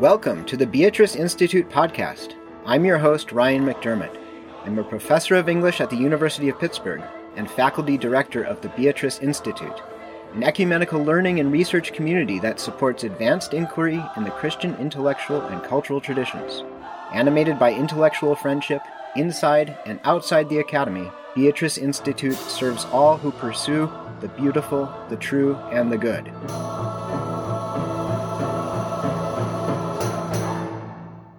Welcome to the Beatrice Institute podcast. I'm your host, Ryan McDermott. I'm a professor of English at the University of Pittsburgh and faculty director of the Beatrice Institute, an ecumenical learning and research community that supports advanced inquiry in the Christian intellectual and cultural traditions. Animated by intellectual friendship, inside and outside the academy, Beatrice Institute serves all who pursue the beautiful, the true, and the good.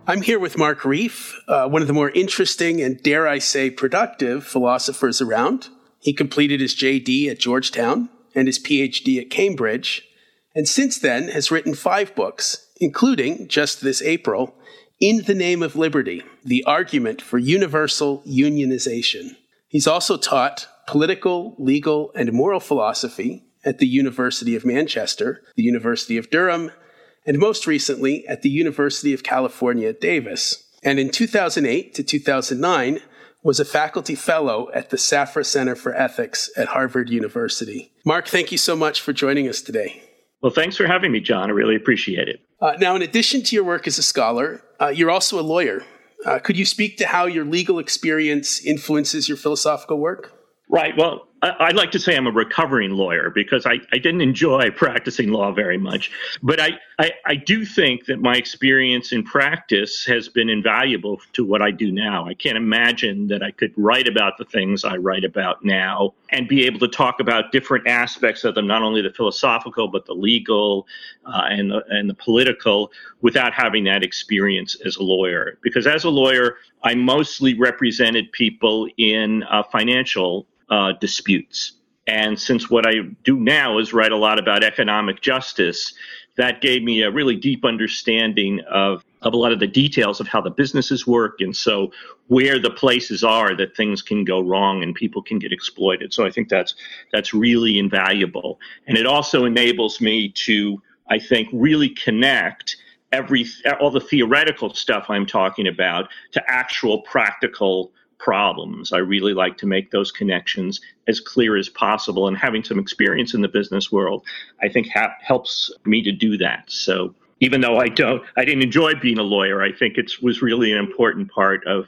I'm here with Mark Reiff, uh, one of the more interesting and, dare I say, productive philosophers around. He completed his JD at Georgetown and his PhD at Cambridge, and since then has written five books, including, just this April, In the Name of Liberty The Argument for Universal Unionization. He's also taught political, legal, and moral philosophy at the University of Manchester, the University of Durham, and most recently at the University of California, Davis. And in 2008 to 2009, was a faculty fellow at the Safra Center for Ethics at Harvard University. Mark, thank you so much for joining us today. Well, thanks for having me, John. I really appreciate it. Uh, now, in addition to your work as a scholar, uh, you're also a lawyer. Uh, could you speak to how your legal experience influences your philosophical work? Right. Well, I'd like to say I'm a recovering lawyer because I, I didn't enjoy practicing law very much. But I, I, I, do think that my experience in practice has been invaluable to what I do now. I can't imagine that I could write about the things I write about now and be able to talk about different aspects of them, not only the philosophical, but the legal uh, and, the, and the political, without having that experience as a lawyer. Because as a lawyer, I mostly represented people in uh, financial uh, disputes. And since what I do now is write a lot about economic justice, that gave me a really deep understanding of, of a lot of the details of how the businesses work and so where the places are that things can go wrong and people can get exploited. So I think that's that's really invaluable. And it also enables me to, I think, really connect every all the theoretical stuff I'm talking about to actual practical problems. I really like to make those connections as clear as possible, and having some experience in the business world, I think ha- helps me to do that. So even though I don't, I didn't enjoy being a lawyer. I think it was really an important part of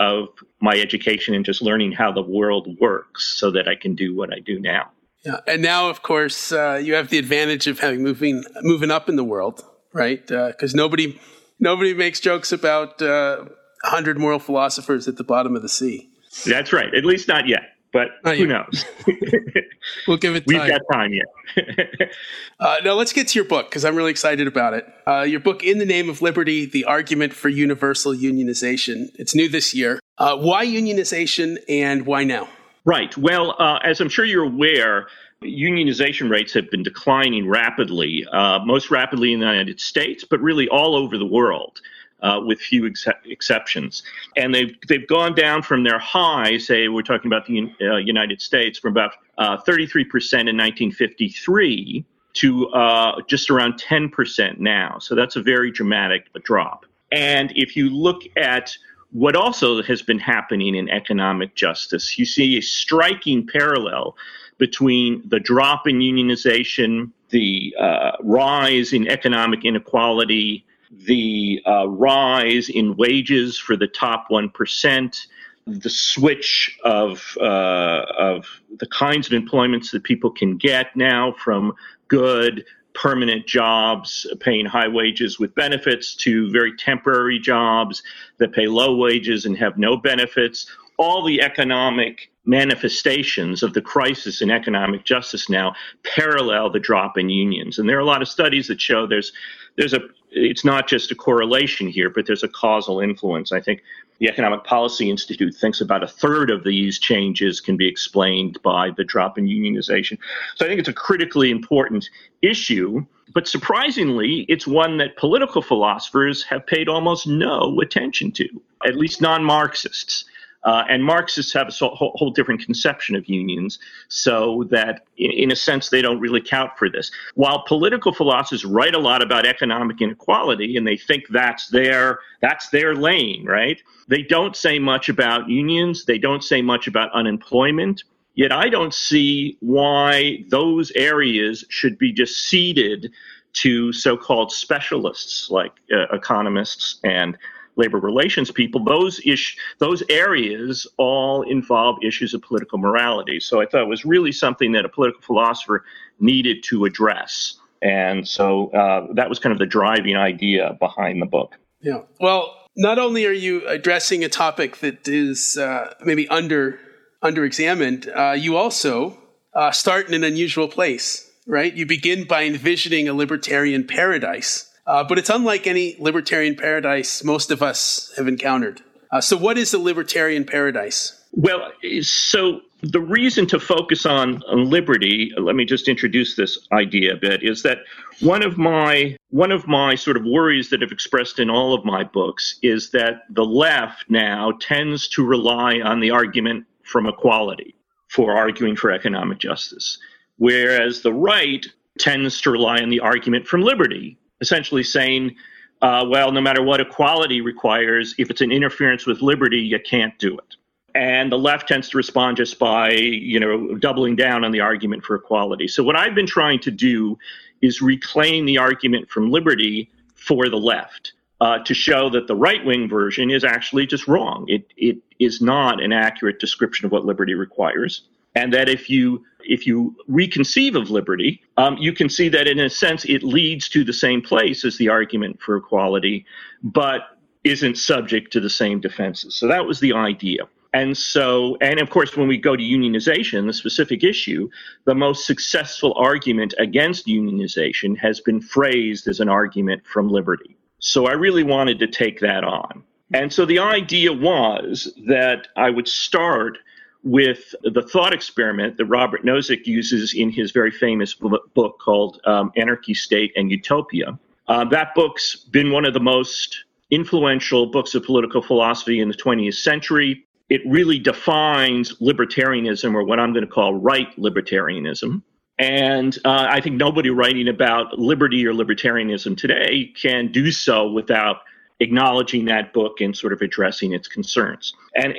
of my education and just learning how the world works, so that I can do what I do now. Yeah, and now of course uh, you have the advantage of having moving moving up in the world, right? Because uh, nobody nobody makes jokes about. Uh, 100 moral philosophers at the bottom of the sea. That's right. At least not yet, but not who yet. knows? we'll give it time. We've got time yet. uh, now, let's get to your book because I'm really excited about it. Uh, your book, In the Name of Liberty The Argument for Universal Unionization. It's new this year. Uh, why unionization and why now? Right. Well, uh, as I'm sure you're aware, unionization rates have been declining rapidly, uh, most rapidly in the United States, but really all over the world uh, with few ex- exceptions. And they've they've gone down from their high, say we're talking about the uh, United States, from about uh, 33% in 1953 to uh, just around 10% now. So that's a very dramatic drop. And if you look at what also has been happening in economic justice, you see a striking parallel between the drop in unionization, the uh, rise in economic inequality, the uh, rise in wages for the top 1%, the switch of, uh, of the kinds of employments that people can get now from good, permanent jobs paying high wages with benefits to very temporary jobs that pay low wages and have no benefits. All the economic manifestations of the crisis in economic justice now parallel the drop in unions. And there are a lot of studies that show there's there's a it's not just a correlation here, but there's a causal influence. I think the Economic Policy Institute thinks about a third of these changes can be explained by the drop in unionization. So I think it's a critically important issue. But surprisingly, it's one that political philosophers have paid almost no attention to, at least non Marxists. Uh, and Marxists have a whole, whole, different conception of unions, so that in, in, a sense they don't really count for this. While political philosophers write a lot about economic inequality and they think that's their that's their lane, right? They don't say much about unions. They don't say much about unemployment. Yet I don't see why those areas should be just ceded to so called specialists like uh, economists and labor relations people. Those, ish, those areas all involve issues of political morality. So I thought it was really something that a political philosopher needed to address. And so uh, that was kind of the driving idea behind the book. Yeah. Well, not only are you addressing a topic that is uh, maybe under under examined, uh, you also uh, start in an unusual place, right? You begin by envisioning a libertarian paradise, uh, but it's unlike any libertarian paradise most of us have encountered. Uh, so, what is a libertarian paradise? Well, so the reason to focus on, on, liberty, let me just introduce this idea a bit, is that one of my one of my sort of worries that I've expressed in all of my books is that the left now tends to rely on the argument from equality for arguing for economic justice, whereas the right tends to rely on the argument from liberty, essentially saying, uh, well, no matter what equality requires, if it's an interference with liberty, you can't do it. And the left tends to respond just by you know doubling down on the argument for equality. So what i've been trying to do is reclaim the argument from liberty for the left uh, to show that the right wing version is actually just wrong. It, it is not an accurate description of what liberty requires and that if you if you reconceive of liberty, um, you can see that in a sense it leads to the same place as the argument for equality, but isn't subject to the same defenses. So that was the idea. And so, and of course, when we go to unionization, the specific issue, the most successful argument against unionization has been phrased as an argument from liberty. So I really wanted to take that on. And so the idea was that I would start with the thought experiment that Robert Nozick uses in his very famous book called um, Anarchy, State, and Utopia. Uh, that book's been one of the most influential books of political philosophy in the 20th century it really defines libertarianism, or what I'm going to call right libertarianism. And uh, I think nobody writing about liberty or libertarianism today can do so without acknowledging that book and sort of addressing its concerns. And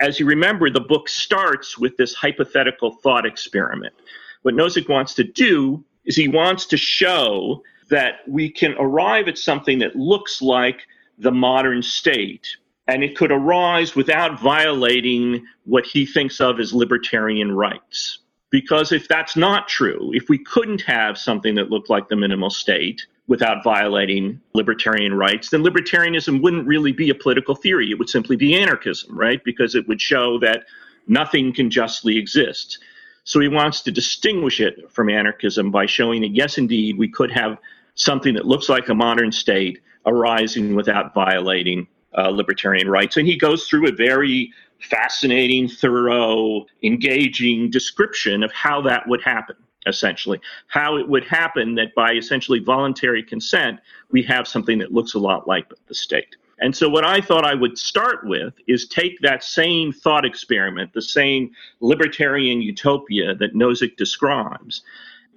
as you remember, the book starts with this hypothetical thought experiment. What Nozick wants to do is he wants to show that we can arrive at something that looks like the modern state and it could arise without violating what he thinks of as libertarian rights. Because if that's not true, if we couldn't have something that looked like the minimal state without violating libertarian rights, then libertarianism wouldn't really be a political theory. It would simply be anarchism, right? Because it would show that nothing can justly exist. So he wants to distinguish it from anarchism by showing that, yes, indeed, we could have something that looks like a modern state arising without violating uh, libertarian rights. And he goes through a very fascinating, thorough, engaging description of how that would happen, essentially. How it would happen that by essentially voluntary consent, we have something that looks a lot like the state. And so, what I thought I would start with is take that same thought experiment, the same libertarian utopia that Nozick describes,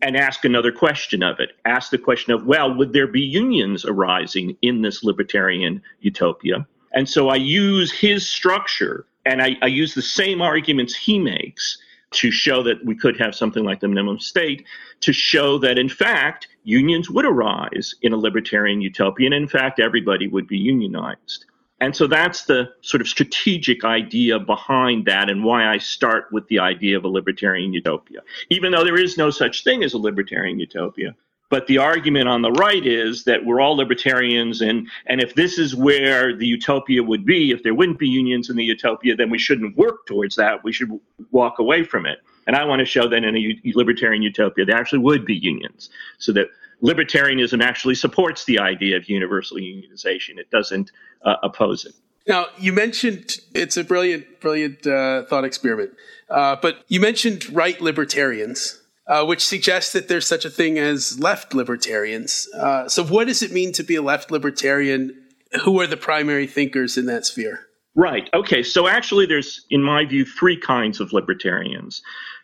and ask another question of it. Ask the question of, well, would there be unions arising in this libertarian utopia? And so I use his structure and I, I use the same arguments he makes to show that we could have something like the minimum state, to show that in fact unions would arise in a libertarian utopia, and in fact everybody would be unionized. And so that's the sort of strategic idea behind that and why I start with the idea of a libertarian utopia. Even though there is no such thing as a libertarian utopia. But the argument on the right is that we're all libertarians, and, and if this is where the utopia would be, if there wouldn't be unions in the utopia, then we shouldn't work towards that. We should walk away from it. And I want to show that in a libertarian utopia, there actually would be unions, so that libertarianism actually supports the idea of universal unionization. It doesn't uh, oppose it. Now, you mentioned it's a brilliant, brilliant uh, thought experiment, uh, but you mentioned right libertarians, uh, which suggests that there's such a thing as left libertarians. Uh, so, what does it mean to be a left libertarian? Who are the primary thinkers in that sphere? Right. Okay. So, actually, there's, in my view, three kinds of libertarians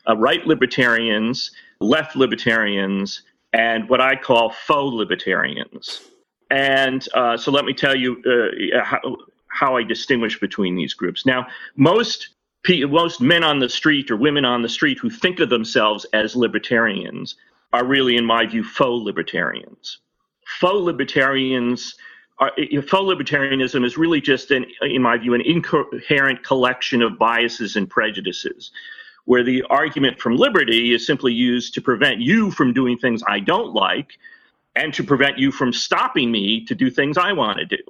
uh, right libertarians, left libertarians, and what I call faux libertarians. And uh, so let me tell you uh, how, how I distinguish between these groups. Now, most most men on the street or women on the street who think of themselves as libertarians are really, in my view, faux libertarians. Faux libertarians are, faux libertarianism is really just, an, in my view, an incoherent collection of biases and prejudices, where the argument from liberty is simply used to prevent you from doing things I don't like and to prevent you from stopping me to do things I want to do.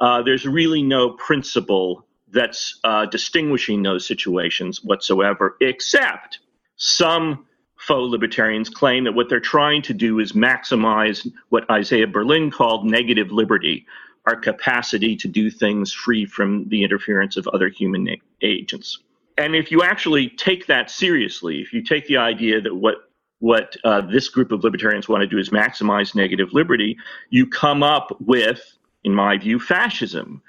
Uh, there's really no principle that's uh, distinguishing those situations whatsoever, except some faux libertarians claim that what they're trying to do is maximize what Isaiah Berlin called negative liberty, our capacity to do things free from the interference of other human agents. And if you actually take that seriously, if you take the idea that what what uh, this group of libertarians want to do is maximize negative liberty, you come up with, in my view, fascism,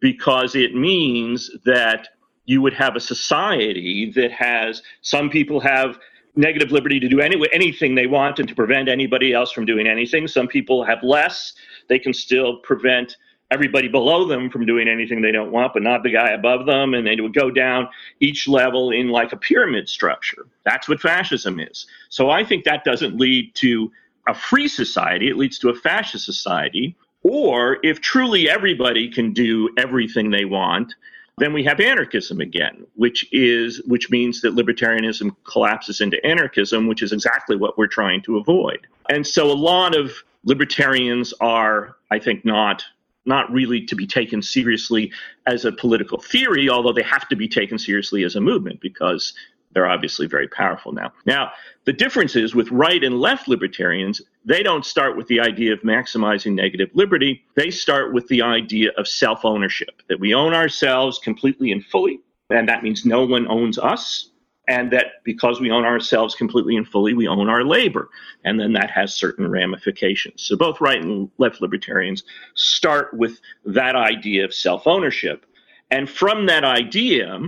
because it means that you would have a society that has some people have negative liberty to do any, anything they want and to prevent anybody else from doing anything. Some people have less. They can still prevent everybody below them from doing anything they don't want, but not the guy above them. And they would go down each level in like a pyramid structure. That's what fascism is. So I think that doesn't lead to a free society, it leads to a fascist society. Or if truly everybody can do everything they want, then we have anarchism again, which is which means that libertarianism collapses into anarchism, which is exactly what we're trying to avoid. And so a lot of libertarians are, I think, not not really to be taken seriously as a political theory, although they have to be taken seriously as a movement because they're obviously very powerful now. Now, the difference is with right and left libertarians, they don't start with the idea of maximizing negative liberty. They start with the idea of self ownership, that we own ourselves completely and fully, and that means no one owns us and that because we own ourselves completely and fully, we own our labor. And then that has certain ramifications. So both right and left libertarians start with that idea of self ownership. And from that idea,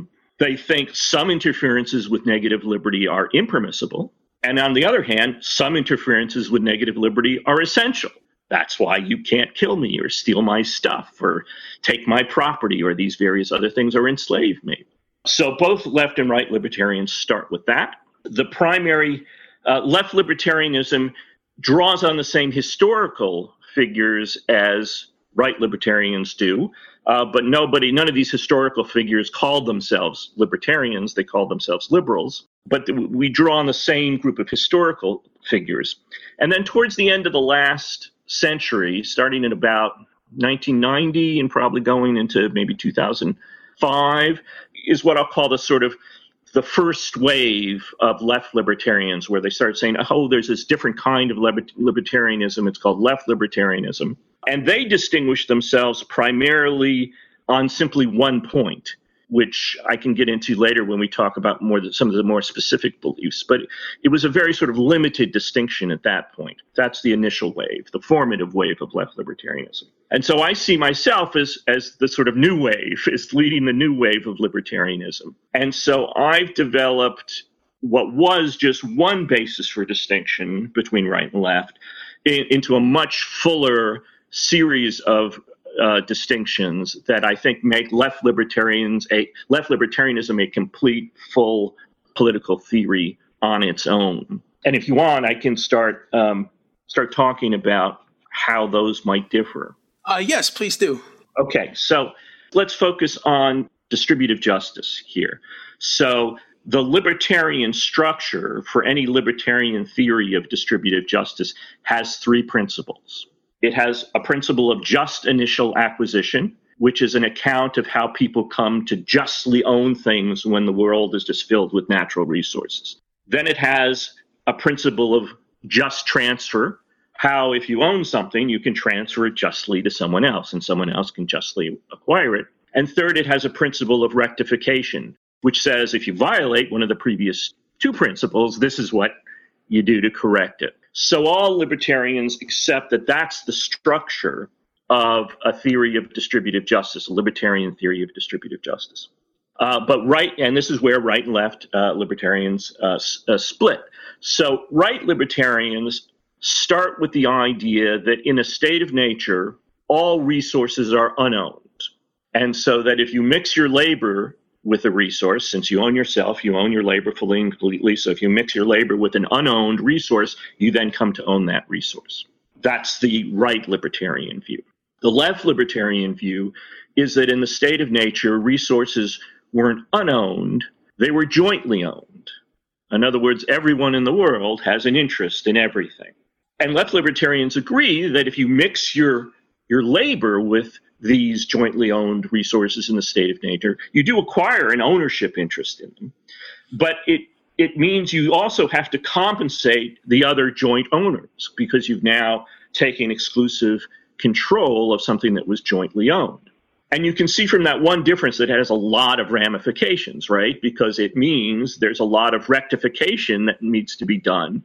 they think some interferences with negative liberty are impermissible. And on the other hand, some interferences with negative liberty are essential. That's why you can't kill me or steal my stuff or take my property or these various other things or enslave me. So both left and right libertarians start with that. The primary uh, left libertarianism draws on the same historical figures as right libertarians do, uh, but nobody, none of these historical figures called themselves libertarians. They called themselves liberals. But we draw on the same group of historical figures. And then towards the end of the last century, starting in about 1990 and probably going into maybe 2005, is what I'll call the sort of the first wave of left libertarians where they start saying, oh, there's this different kind of libertarianism. It's called left libertarianism. And they distinguish themselves primarily on simply one point which I can get into later when we talk about more some of the more specific beliefs. But it was a very sort of limited distinction at that point. That's the initial wave, the formative wave of left libertarianism. And so I see myself as as the sort of new wave, as leading the new wave of libertarianism. And so I've developed what was just one basis for distinction between right and left in, into a much fuller series of uh, distinctions that I think make left libertarians a left libertarianism a complete full political theory on its own. And if you want, I can start um, start talking about how those might differ. Uh, yes, please do. Okay, so let's focus on distributive justice here. So the libertarian structure for any libertarian theory of distributive justice has three principles. It has a principle of just initial acquisition, which is an account of how people come to justly own things when the world is just filled with natural resources. Then it has a principle of just transfer, how if you own something, you can transfer it justly to someone else and someone else can justly acquire it. And third, it has a principle of rectification, which says if you violate one of the previous two principles, this is what you do to correct it. So all libertarians accept that that's the structure of a theory of distributive justice, a libertarian theory of distributive justice. Uh, but right, and this is where right and left uh, libertarians uh, uh split. So right libertarians start with the idea that in a state of nature, all resources are unowned. And so that if you mix your labor with a resource. Since you own yourself, you own your labor fully and completely. So if you mix your labor with an unowned resource, you then come to own that resource. That's the right libertarian view. The left libertarian view is that in the state of nature, resources weren't unowned, they were jointly owned. In other words, everyone in the world has an interest in everything. And left libertarians agree that if you mix your, your labor with these jointly owned resources in the state of nature, you do acquire an ownership interest in them. But it, it means you also have to compensate the other joint owners because you've now taken exclusive control of something that was jointly owned. And you can see from that one difference that has a lot of ramifications, right? Because it means there's a lot of rectification that needs to be done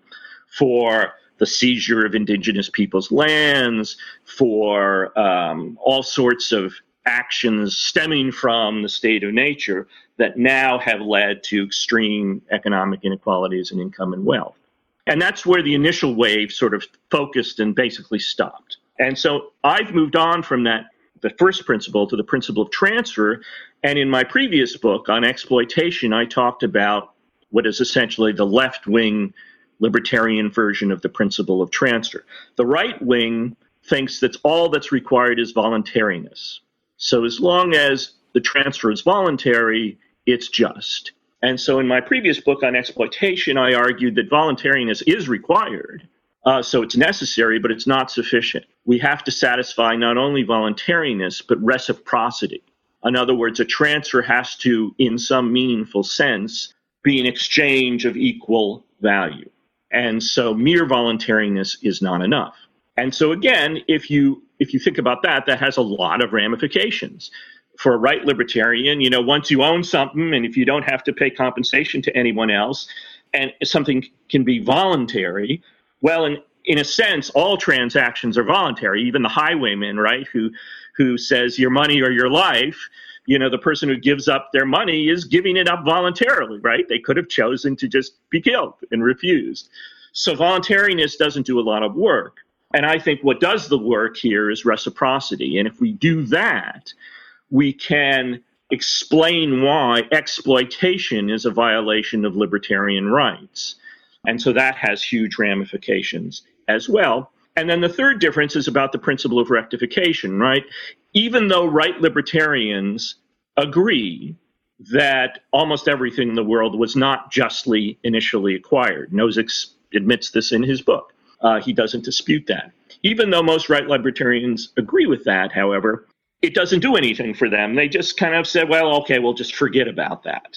for the seizure of indigenous people's lands, for um, all sorts of actions stemming from the state of nature that now have led to extreme economic inequalities in income and wealth. And that's where the initial wave sort of focused and basically stopped. And so I've moved on from that, the first principle, to the principle of transfer. And in my previous book on exploitation, I talked about what is essentially the left wing libertarian version of the principle of transfer. The right wing thinks that all that's required is voluntariness. So as long as the transfer is voluntary, it's just. And so in my previous book on exploitation, I argued that voluntariness is required. Uh, so it's necessary, but it's not sufficient. We have to satisfy not only voluntariness, but reciprocity. In other words, a transfer has to, in some meaningful sense, be an exchange of equal value. And so mere voluntariness is not enough. And so again, if you if you think about that, that has a lot of ramifications. For a right libertarian, you know, once you own something and if you don't have to pay compensation to anyone else and something can be voluntary, well, in, in a sense, all transactions are voluntary. Even the highwayman, right, who who says your money or your life, you know, the person who gives up their money is giving it up voluntarily, right? They could have chosen to just be killed and refused. So voluntariness doesn't do a lot of work. And I think what does the work here is reciprocity. And if we do that, we can explain why exploitation is a violation of libertarian rights. And so that has huge ramifications as well. And then the third difference is about the principle of rectification, right? Even though right libertarians agree that almost everything in the world was not justly initially acquired, Nozick admits this in his book. Uh, he doesn't dispute that. Even though most right libertarians agree with that, however, it doesn't do anything for them. They just kind of said, well, okay, we'll just forget about that.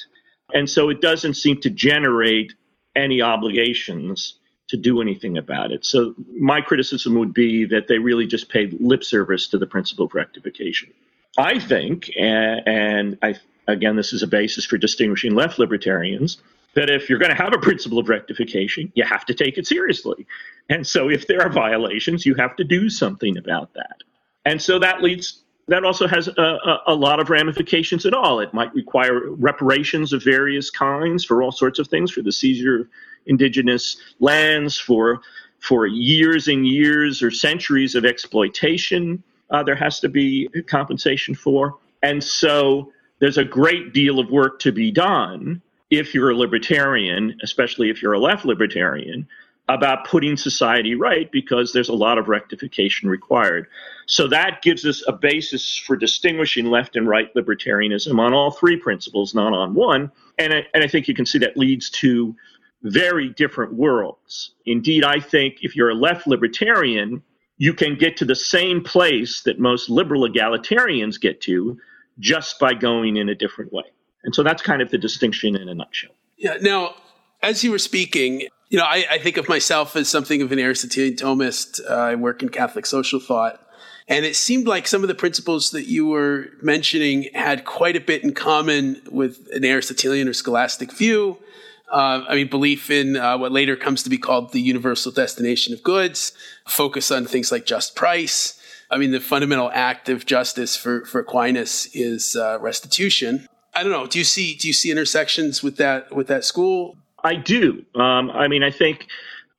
And so it doesn't seem to generate any obligations to do anything about it. So my criticism would be that they really just paid lip service to the principle of rectification. I think, and, I again, this is a basis for distinguishing left libertarians, that if you're going to have a principle of rectification, you have to take it seriously. And so if there are violations, you have to do something about that. And so that leads that also has a, a, a, lot of ramifications at all. It might require reparations of various kinds for all sorts of things, for the seizure indigenous lands, for for years and years or centuries of exploitation. Uh, there has to be compensation for, and so there's a great deal of work to be done if you're a libertarian, especially if you're a left libertarian, about putting society right because there's a lot of rectification required. So that gives us a basis for distinguishing left and right libertarianism on all three principles, not on one. And I, and I think you can see that leads to very different worlds. Indeed, I think if you're a left libertarian, you can get to the same place that most liberal egalitarians get to just by going in a different way. And so that's kind of the distinction in a nutshell. Yeah. Now, as you were speaking, you know, I, I, think of myself as something of an Aristotelian Thomist. Uh, I work in Catholic social thought. And it seemed like some of the principles that you were mentioning had quite a bit in common with an Aristotelian or scholastic view. Uh, I mean, belief in uh, what later comes to be called the universal destination of goods, focus on things like just price. I mean, the fundamental act of justice for, for Aquinas is uh, restitution. I don't know. Do you see do you see intersections with that with that school? I do. Um, I mean, I think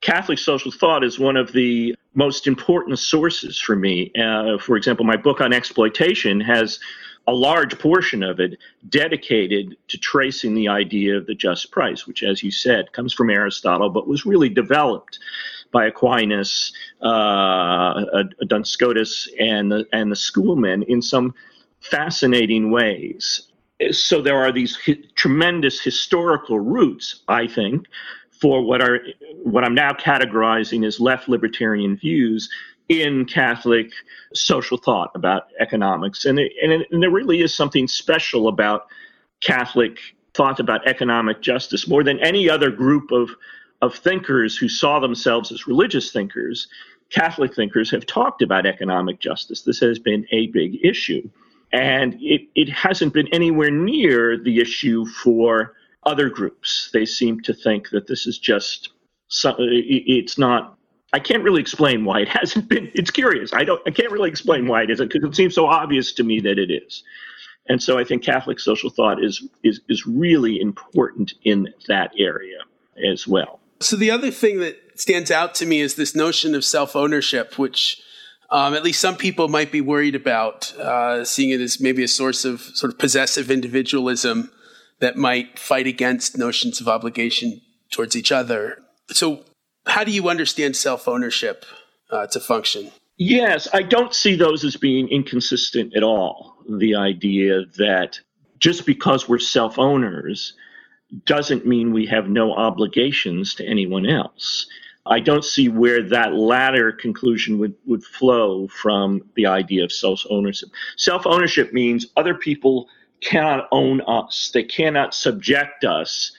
Catholic social thought is one of the most important sources for me. Uh, for example, my book on exploitation has a large portion of it dedicated to tracing the idea of the just price, which, as you said, comes from Aristotle, but was really developed by Aquinas, uh, Duns Scotus, and the, and the schoolmen in some fascinating ways. So there are these hi- tremendous historical roots, I think, for what are what I'm now categorizing as left libertarian views in Catholic social thought about economics. And, it, and, it, and there really is something special about Catholic thought about economic justice more than any other group of, of thinkers who saw themselves as religious thinkers. Catholic thinkers have talked about economic justice. This has been a big issue. And it, it hasn't been anywhere near the issue for other groups. They seem to think that this is just, it's not I can't really explain why it hasn't been. It's curious. I don't. I can't really explain why it isn't because it seems so obvious to me that it is. And so I think Catholic social thought is is is really important in that area as well. So the other thing that stands out to me is this notion of self ownership, which um, at least some people might be worried about, uh, seeing it as maybe a source of sort of possessive individualism that might fight against notions of obligation towards each other. So how do you understand self ownership uh, to function? Yes, I don't see those as being inconsistent at all. The idea that just because we're self owners doesn't mean we have no obligations to anyone else. I don't see where that latter conclusion would, would flow from the idea of self ownership. Self ownership means other people cannot own us, they cannot subject us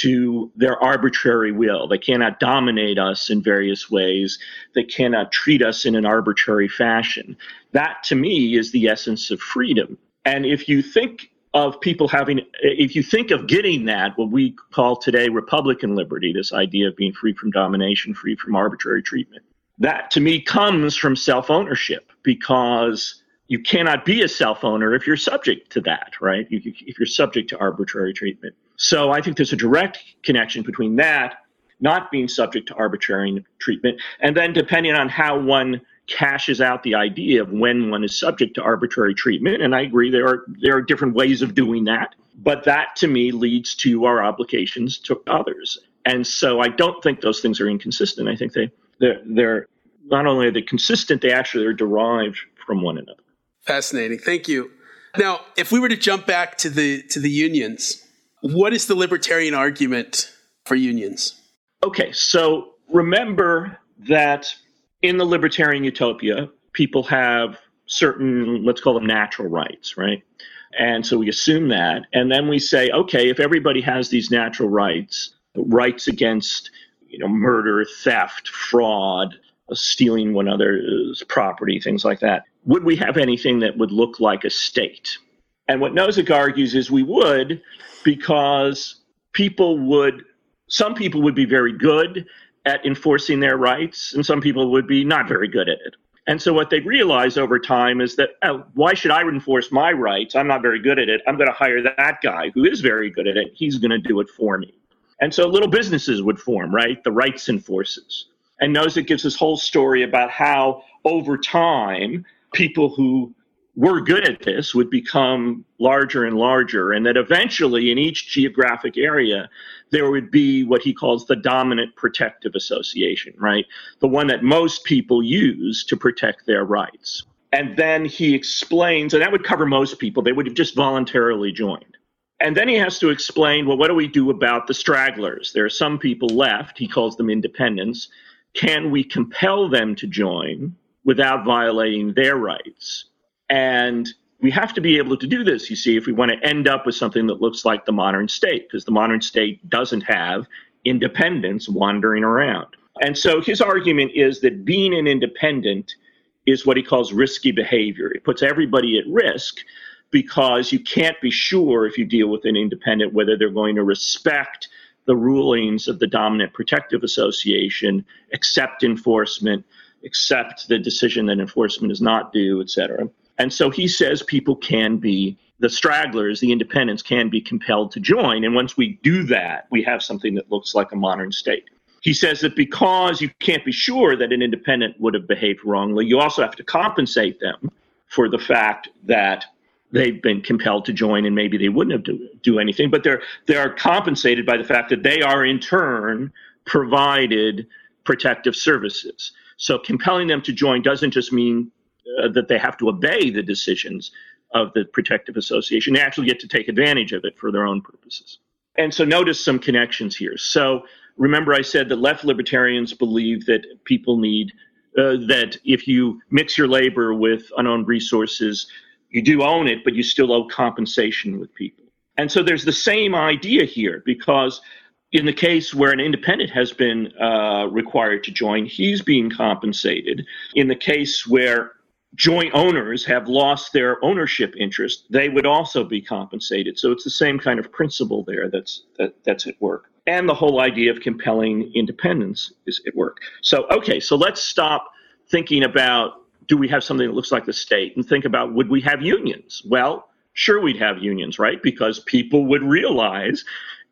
to their arbitrary will. They cannot dominate us in various ways. They cannot treat us in an arbitrary fashion. That, to me, is the essence of freedom. And if you think of people having, if you think of getting that, what we call today Republican liberty, this idea of being free from domination, free from arbitrary treatment, that to me comes from self ownership because you cannot be a self owner if you're subject to that, right? If you're subject to arbitrary treatment. So I think there's a direct connection between that, not being subject to arbitrary treatment, and then depending on how one cashes out the idea of when one is subject to arbitrary treatment. And I agree there are there are different ways of doing that, but that to me leads to our obligations to others. And so I don't think those things are inconsistent. I think they they're, they're not only are they consistent, they actually are derived from one another. Fascinating. Thank you. Now, if we were to jump back to the to the unions, what is the libertarian argument for unions? Okay, so remember that in the libertarian utopia, people have certain, let's call them natural rights, right? And so we assume that. And then we say, okay, if everybody has these natural rights, rights against you know, murder, theft, fraud, stealing one another's property, things like that, would we have anything that would look like a state? And what Nozick argues is we would, because people would, some people would be very good at enforcing their rights, and some people would be not very good at it. And so what they realize over time is that oh, why should I enforce my rights? I'm not very good at it. I'm going to hire that guy who is very good at it. He's going to do it for me. And so little businesses would form, right? The rights enforcers. And Nozick gives this whole story about how over time, people who were good at this would become larger and larger, and that eventually in each geographic area, there would be what he calls the dominant protective association, right? The one that most people use to protect their rights. And then he explains, and that would cover most people, they would have just voluntarily joined. And then he has to explain, well, what do we do about the stragglers? There are some people left, he calls them independents. Can we compel them to join without violating their rights? And we have to be able to do this, you see, if we want to end up with something that looks like the modern state, because the modern state doesn't have independents wandering around. And so his argument is that being an independent is what he calls risky behavior. It puts everybody at risk because you can't be sure if you deal with an independent whether they're going to respect the rulings of the dominant protective association, accept enforcement, accept the decision that enforcement is not due, et cetera. And so he says people can be, the stragglers, the independents can be compelled to join. And once we do that, we have something that looks like a modern state. He says that because you can't be sure that an independent would have behaved wrongly, you also have to compensate them for the fact that they've been compelled to join and maybe they wouldn't have do, do anything but they're they are compensated by the fact that they are in turn provided protective services so compelling them to join doesn't just mean uh, that they have to obey the decisions of the protective association they actually get to take advantage of it for their own purposes and so notice some connections here so remember i said that left libertarians believe that people need uh, that if you mix your labor with unowned resources you do own it, but you still owe compensation with people. And so there's the same idea here because in the case where an independent has been uh, required to join, he's being compensated. In the case where joint owners have lost their ownership interest, they would also be compensated. So it's the same kind of principle there that's that, that's at work. And the whole idea of compelling independents is at work. So okay, so let's stop thinking about do we have something that looks like the state? And think about would we have unions? Well, sure, we'd have unions, right? Because people would realize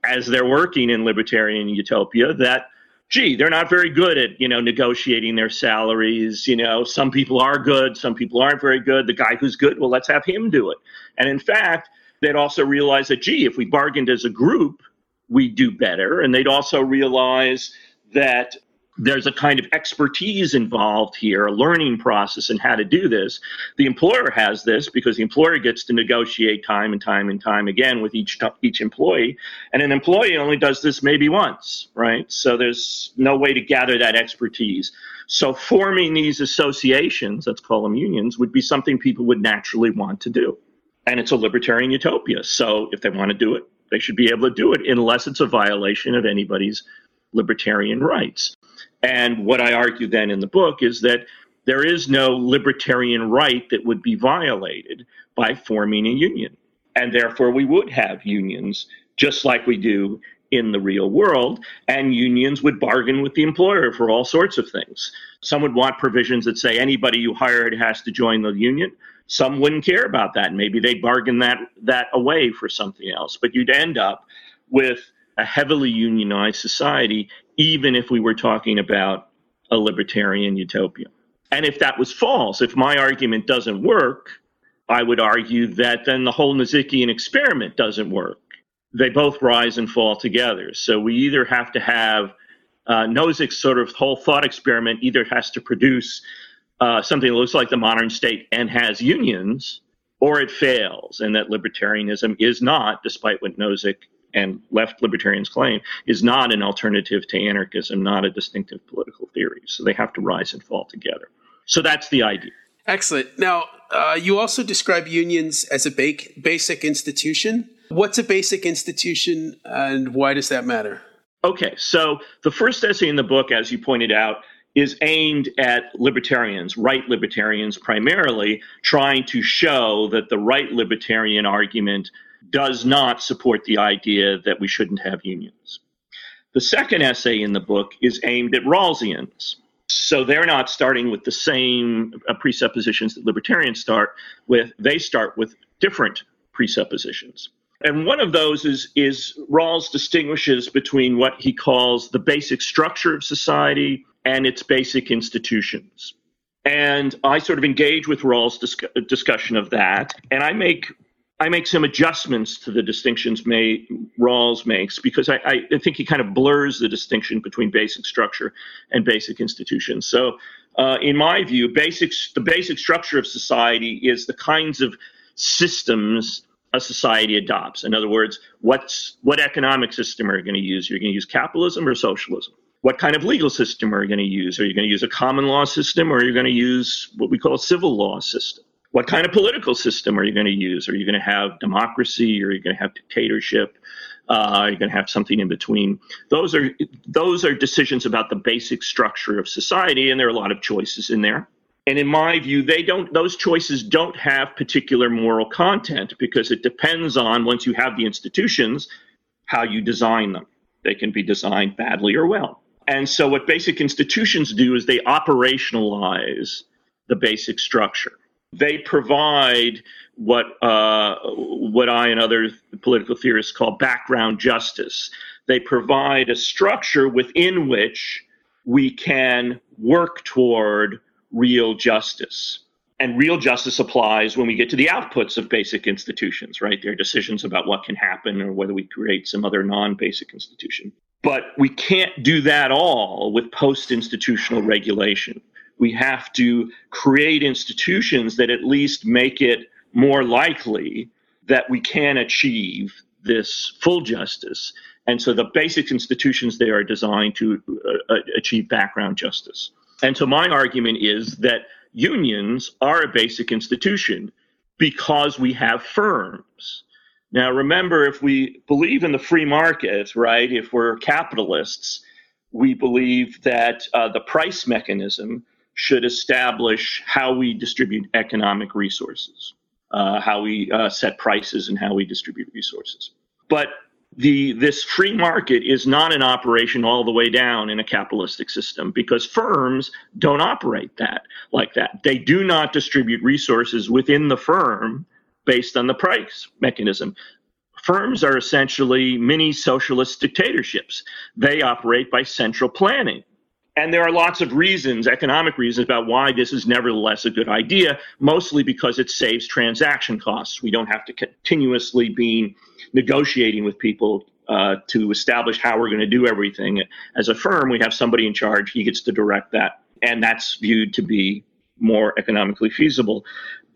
as they're working in libertarian utopia that gee they're not very good at you know negotiating their salaries you know. Some people are good some people aren't very good. The guy who's good well let's have him do it. And in fact they'd also realize that gee if we bargained as a group we do better. And they'd also realize that there's a kind of expertise involved here, a learning process in how to do this. The employer has this because the employer gets to negotiate time and time and time again with each each employee, and an employee only does this maybe once, right? So there's no way to gather that expertise. So forming these associations, let's call them unions, would be something people would naturally want to do, and it's a libertarian utopia. So if they want to do it, they should be able to do it unless it's a violation of anybody's libertarian rights. And what I argue then in the book is that there is no libertarian right that would be violated by forming a union. And therefore, we would have unions just like we do in the real world. And unions would bargain with the employer for all sorts of things. Some would want provisions that say anybody you hired has to join the union. Some wouldn't care about that. Maybe they'd bargain that, that away for something else. But you'd end up with a heavily unionized society, even if we were talking about a libertarian utopia. And if that was false, if my argument doesn't work, I would argue that then the whole Nozickian experiment doesn't work. They both rise and fall together. So we either have to have uh, Nozick's sort of whole thought experiment either has to produce uh, something that looks like the modern state and has unions, or it fails, and that libertarianism is not, despite what Nozick and left libertarians claim is not an alternative to anarchism, not a distinctive political theory. So they have to rise and fall together. So that's the idea. Excellent. Now, uh, you also describe unions as a ba- basic institution. What's a basic institution and why does that matter? Okay, so the first essay in the book, as you pointed out, is aimed at libertarians, right libertarians primarily, trying to show that the right libertarian argument does not support the idea that we shouldn't have unions. The second essay in the book is aimed at Rawlsians. So they're not starting with the same uh, presuppositions that libertarians start with. They start with different presuppositions. And one of those is, is Rawls distinguishes between what he calls the basic structure of society and its basic institutions. And I sort of engage with Rawls' discussion of that. And I make I make some adjustments to the distinctions May, Rawls makes because I, I, think he kind of blurs the distinction between basic structure and basic institutions. So, uh, in my view, basic, the basic structure of society is the kinds of systems a society adopts. In other words, what's what economic system are you going to use? Are You're going to use capitalism or socialism? What kind of legal system are you going to use? Are you going to use a common law system or are you going to use what we call a civil law system? What kind of political system are you going to use? Are you going to have democracy? Are you going to have dictatorship? Uh, are you going to have something in between? Those are those are decisions about the basic structure of society, and there are a lot of choices in there. And in my view, they don't; those choices don't have particular moral content because it depends on once you have the institutions, how you design them. They can be designed badly or well. And so, what basic institutions do is they operationalize the basic structure they provide what uh, what I and other political theorists call background justice. They provide a structure within which we can work toward real justice. And real justice applies when we get to the outputs of basic institutions, right? There are decisions about what can happen or whether we create some other non basic institution. But we can't do that all with post institutional regulation. We have to create institutions that at least make it more likely that we can achieve this full justice. And so the basic institutions there are designed to uh, uh achieve background justice. And so my argument is that unions are a basic institution because we have firms. Now, remember, if we believe in the free market, right, if we're capitalists, we believe that uh, the price mechanism should establish how we distribute economic resources, uh, how we uh, set prices, and how we distribute resources. But the this free market is not an operation all the way down in a capitalistic system because firms don't operate that like that. They do not distribute resources within the firm based on the price mechanism. Firms are essentially mini socialist dictatorships. They operate by central planning. And there are lots of reasons, economic reasons, about why this is nevertheless a good idea, mostly because it saves transaction costs. We don't have to continuously be negotiating with people uh, to establish how we're going to do everything. As a firm, we have somebody in charge, he gets to direct that. And that's viewed to be more economically feasible.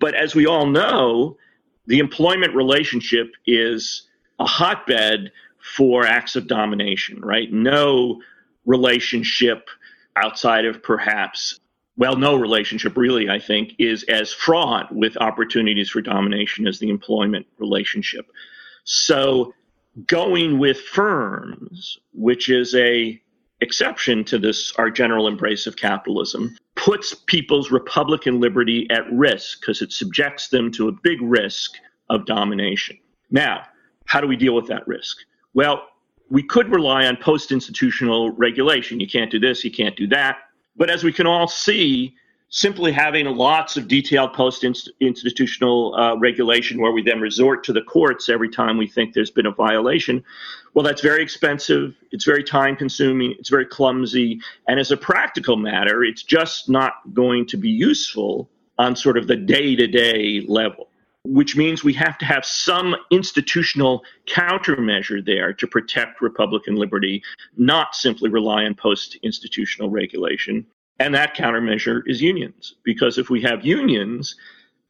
But as we all know, the employment relationship is a hotbed for acts of domination, right? No relationship outside of perhaps well, no relationship really, I think, is as fraught with opportunities for domination as the employment relationship. So going with firms, which is a exception to this our general embrace of capitalism, puts people's republican liberty at risk because it subjects them to a big risk of domination. Now, how do we deal with that risk? Well, we could rely on post institutional regulation. You can't do this, you can't do that. But as we can all see, simply having lots of detailed post institutional uh, regulation where we then resort to the courts every time we think there's been a violation, well, that's very expensive. It's very time consuming. It's very clumsy. And as a practical matter, it's just not going to be useful on sort of the day to day level which means we have to have some institutional countermeasure there to protect Republican liberty, not simply rely on post institutional regulation. And that countermeasure is unions, because if we have unions,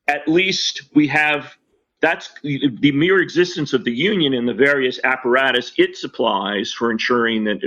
at least we have that's the mere existence of the union and the various apparatus it supplies for ensuring that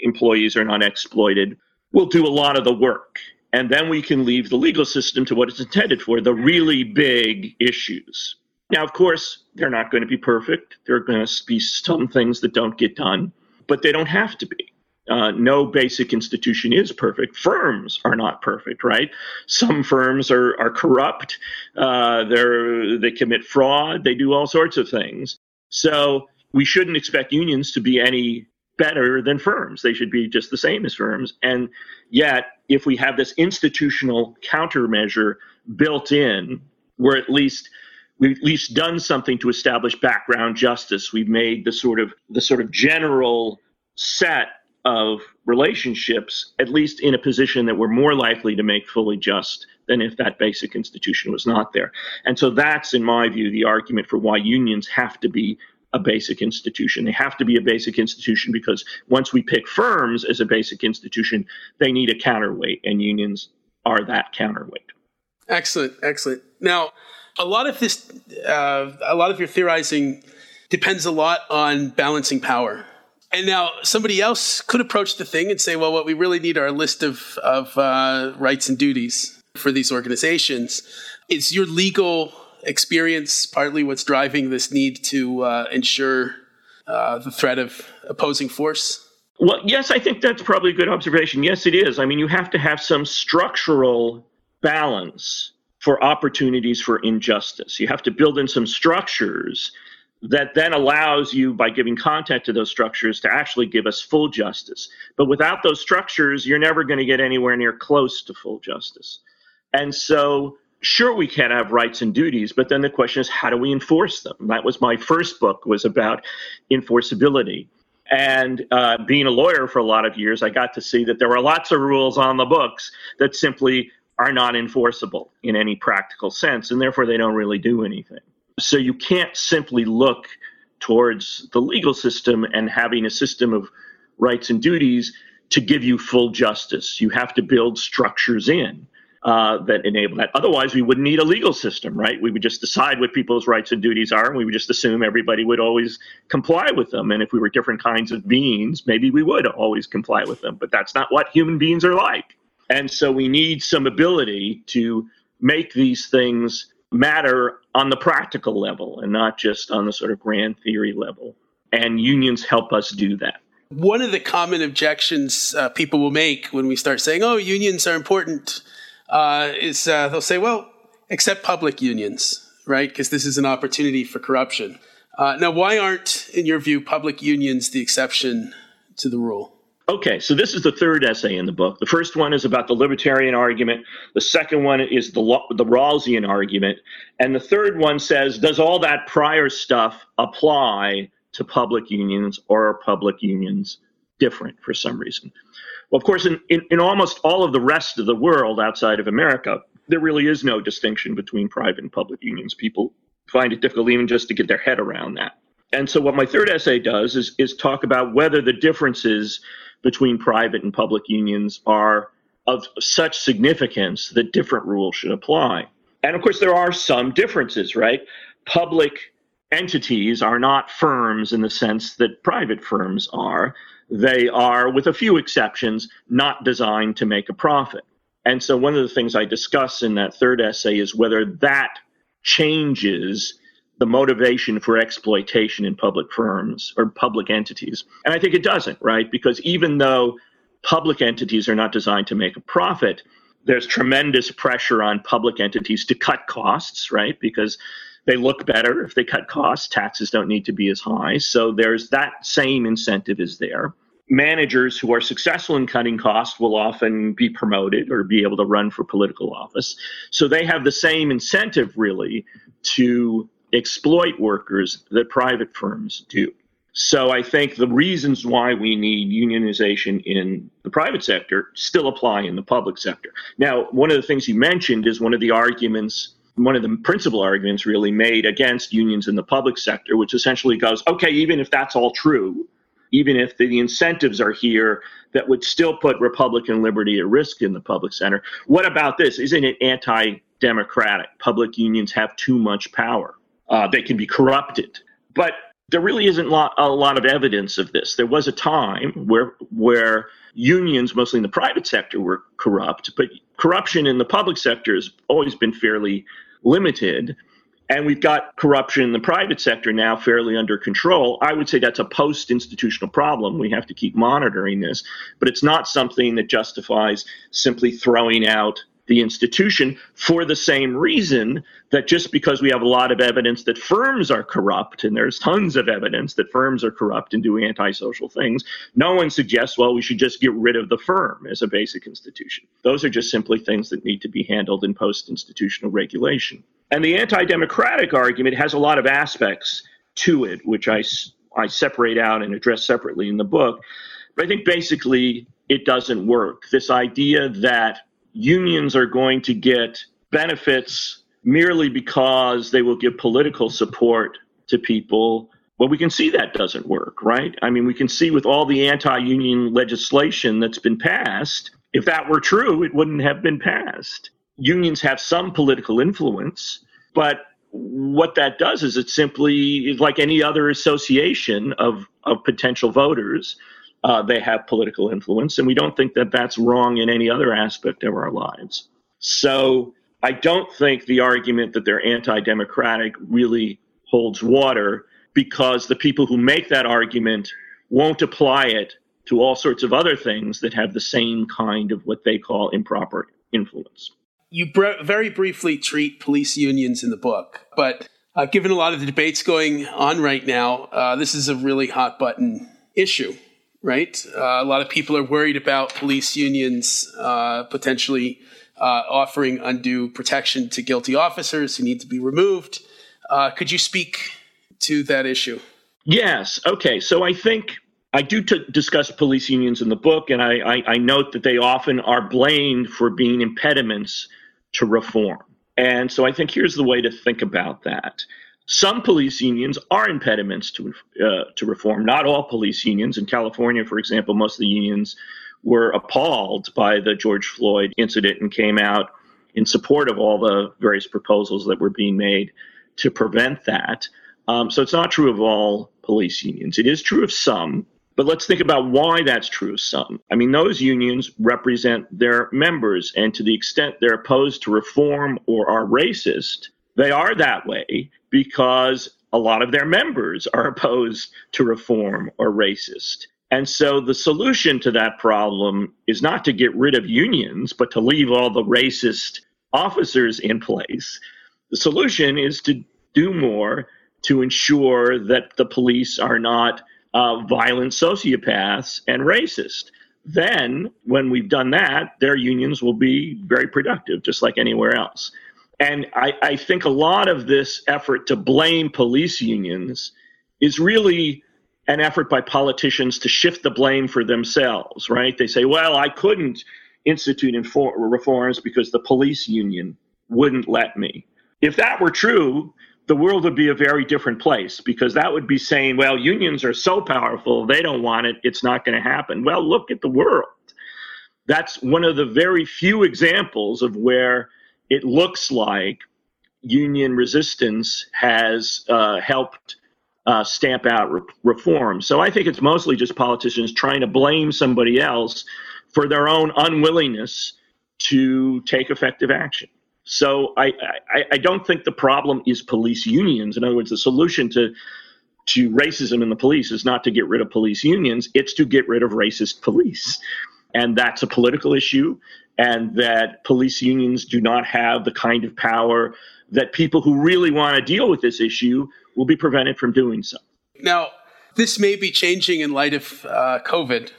employees are not exploited will do a lot of the work and then we can leave the legal system to what it's intended for the really big issues. Now, of course, they're not going to be perfect. There are going to be some things that don't get done, but they don't have to be. Uh, no basic institution is perfect. Firms are not perfect, right? Some firms are, are corrupt. Uh, they they commit fraud. They do all sorts of things. So we shouldn't expect unions to be any better than firms. They should be just the same as firms. And yet, if we have this institutional countermeasure built in, where at least we've at least done something to establish background justice, we've made the sort of the sort of general set of relationships at least in a position that we're more likely to make fully just than if that basic institution was not there. And so that's, in my view, the argument for why unions have to be a basic institution. They have to be a basic institution because once we pick firms as a basic institution, they need a counterweight, and unions are that counterweight. Excellent, excellent. Now, a lot of this, uh, a lot of your theorizing depends a lot on balancing power. And now somebody else could approach the thing and say, well, what we really need are a list of, of uh, rights and duties for these organizations. Is your legal experience partly what's driving this need to uh, ensure uh, the threat of opposing force? Well, yes, I think that's probably a good observation. Yes, it is. I mean, you have to have some structural balance for opportunities for injustice. You have to build in some structures that then allows you, by giving content to those structures, to actually give us full justice. But without those structures, you're never going to get anywhere near close to full justice. And so sure we can have rights and duties but then the question is how do we enforce them that was my first book was about enforceability and uh, being a lawyer for a lot of years i got to see that there were lots of rules on the books that simply are not enforceable in any practical sense, and therefore they don't really do anything. So you can't simply look towards the legal system and having a system of rights and duties to give you full justice. You have to build structures in uh, that enable that. Otherwise, we wouldn't need a legal system, right? We would just decide what people's rights and duties are, and we would just assume everybody would always comply with them. And if we were different kinds of beings, maybe we would always comply with them. But that's not what human beings are like. And so we need some ability to make these things matter on the practical level and not just on the sort of grand theory level. And unions help us do that. One of the common objections uh, people will make when we start saying, oh, unions are important, uh, is uh, they'll say, well, except public unions, right? Because this is an opportunity for corruption. Uh, now, why aren't, in your view, public unions the exception to the rule? Okay, so this is the third essay in the book. The first one is about the libertarian argument. The second one is the the Rawlsian argument, and the third one says, does all that prior stuff apply to public unions, or are public unions different for some reason? Well, of course, in, in, in almost all of the rest of the world outside of America, there really is no distinction between private and public unions. People find it difficult even just to get their head around that. And so, what my third essay does is, is talk about whether the differences between private and public unions are of such significance that different rules should apply. And of course, there are some differences, right? Public entities are not firms in the sense that private firms are. They are, with a few exceptions, not designed to make a profit. And so, one of the things I discuss in that third essay is whether that changes the motivation for exploitation in public firms or public entities. And I think it doesn't, right? Because even though public entities are not designed to make a profit, there's tremendous pressure on public entities to cut costs, right? Because they look better if they cut costs. Taxes don't need to be as high. So there's that same incentive is there. Managers who are successful in cutting costs will often be promoted or be able to run for political office. So they have the same incentive, really, to exploit workers that private firms do. So I think the reasons why we need unionization in the private sector still apply in the public sector. Now, one of the things you mentioned is one of the arguments, one of the principal arguments really made against unions in the public sector, which essentially goes, okay, even if that's all true, even if the incentives are here that would still put Republican liberty at risk in the public center, what about this? Isn't it anti democratic? Public unions have too much power uh, they can be corrupted. But there really isn't a lot of evidence of this. There was a time where where unions, mostly in the private sector, were corrupt, but corruption in the public sector has always been fairly limited. And we've got corruption in the private sector now fairly under control. I would say that's a post institutional problem. We have to keep monitoring this, but it's not something that justifies simply throwing out the institution for the same reason that just because we have a lot of evidence that firms are corrupt, and there's tons of evidence that firms are corrupt and do antisocial things, no one suggests, well, we should just get rid of the firm as a basic institution. Those are just simply things that need to be handled in post institutional regulation. And the anti democratic argument has a lot of aspects to it, which I, I separate out and address separately in the book. But I think basically it doesn't work. This idea that unions are going to get benefits merely because they will give political support to people. Well, we can see that doesn't work, right? I mean, we can see with all the anti union legislation that's been passed, if that were true, it wouldn't have been passed. Unions have some political influence, but what that does is it simply is like any other association of, of potential voters uh, they have political influence, and we don't think that that's wrong in any other aspect of our lives. So I don't think the argument that they're anti democratic really holds water because the people who make that argument won't apply it to all sorts of other things that have the same kind of what they call improper influence. You br- very briefly treat police unions in the book, but uh, given a lot of the debates going on right now, uh, this is a really hot button issue right? Uh, a lot of people are worried about police unions uh, potentially uh, offering undue protection to guilty officers who need to be removed. Uh, could you speak to that issue? Yes. Okay. So I think I do t- discuss police unions in the book, and I, I, I note that they often are blamed for being impediments to reform. And so I think here's the way to think about that. Some police unions are impediments to uh, to reform. Not all police unions. In California, for example, most of the unions were appalled by the George Floyd incident and came out in support of all the various proposals that were being made to prevent that. Um, so it's not true of all police unions. It is true of some, but let's think about why that's true of some. I mean, those unions represent their members, and to the extent they're opposed to reform or are racist, they are that way because a lot of their members are opposed to reform or racist. And so the solution to that problem is not to get rid of unions, but to leave all the racist officers in place. The solution is to do more to ensure that the police are not uh, violent sociopaths and racist. Then, when we've done that, their unions will be very productive, just like anywhere else. And I, I think a lot of this effort to blame police unions is really an effort by politicians to shift the blame for themselves, right? They say, well, I couldn't institute reforms because the police union wouldn't let me. If that were true, the world would be a very different place because that would be saying, well, unions are so powerful, they don't want it, it's not going to happen. Well, look at the world. That's one of the very few examples of where it looks like union resistance has uh, helped uh, stamp out re- reform. So I think it's mostly just politicians trying to blame somebody else for their own unwillingness to take effective action. So I, I, I don't think the problem is police unions. In other words, the solution to to racism in the police is not to get rid of police unions; it's to get rid of racist police, and that's a political issue. And that police unions do not have the kind of power that people who really want to deal with this issue will be prevented from doing so. Now, this may be changing in light of uh, COVID,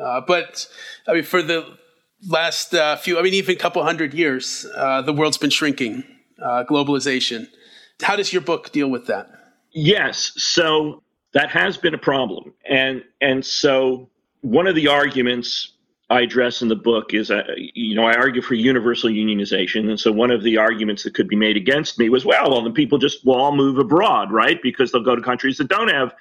uh, but I mean, for the last uh, few, I mean, even a couple hundred years, uh, the world's been shrinking, uh, globalization. How does your book deal with that? Yes, so that has been a problem, and and so one of the arguments I address in the book is, uh, you know, I argue for universal unionization, and so one of the arguments that could be made against me was, well, well, the people just will all move abroad, right? Because they'll go to countries that don't have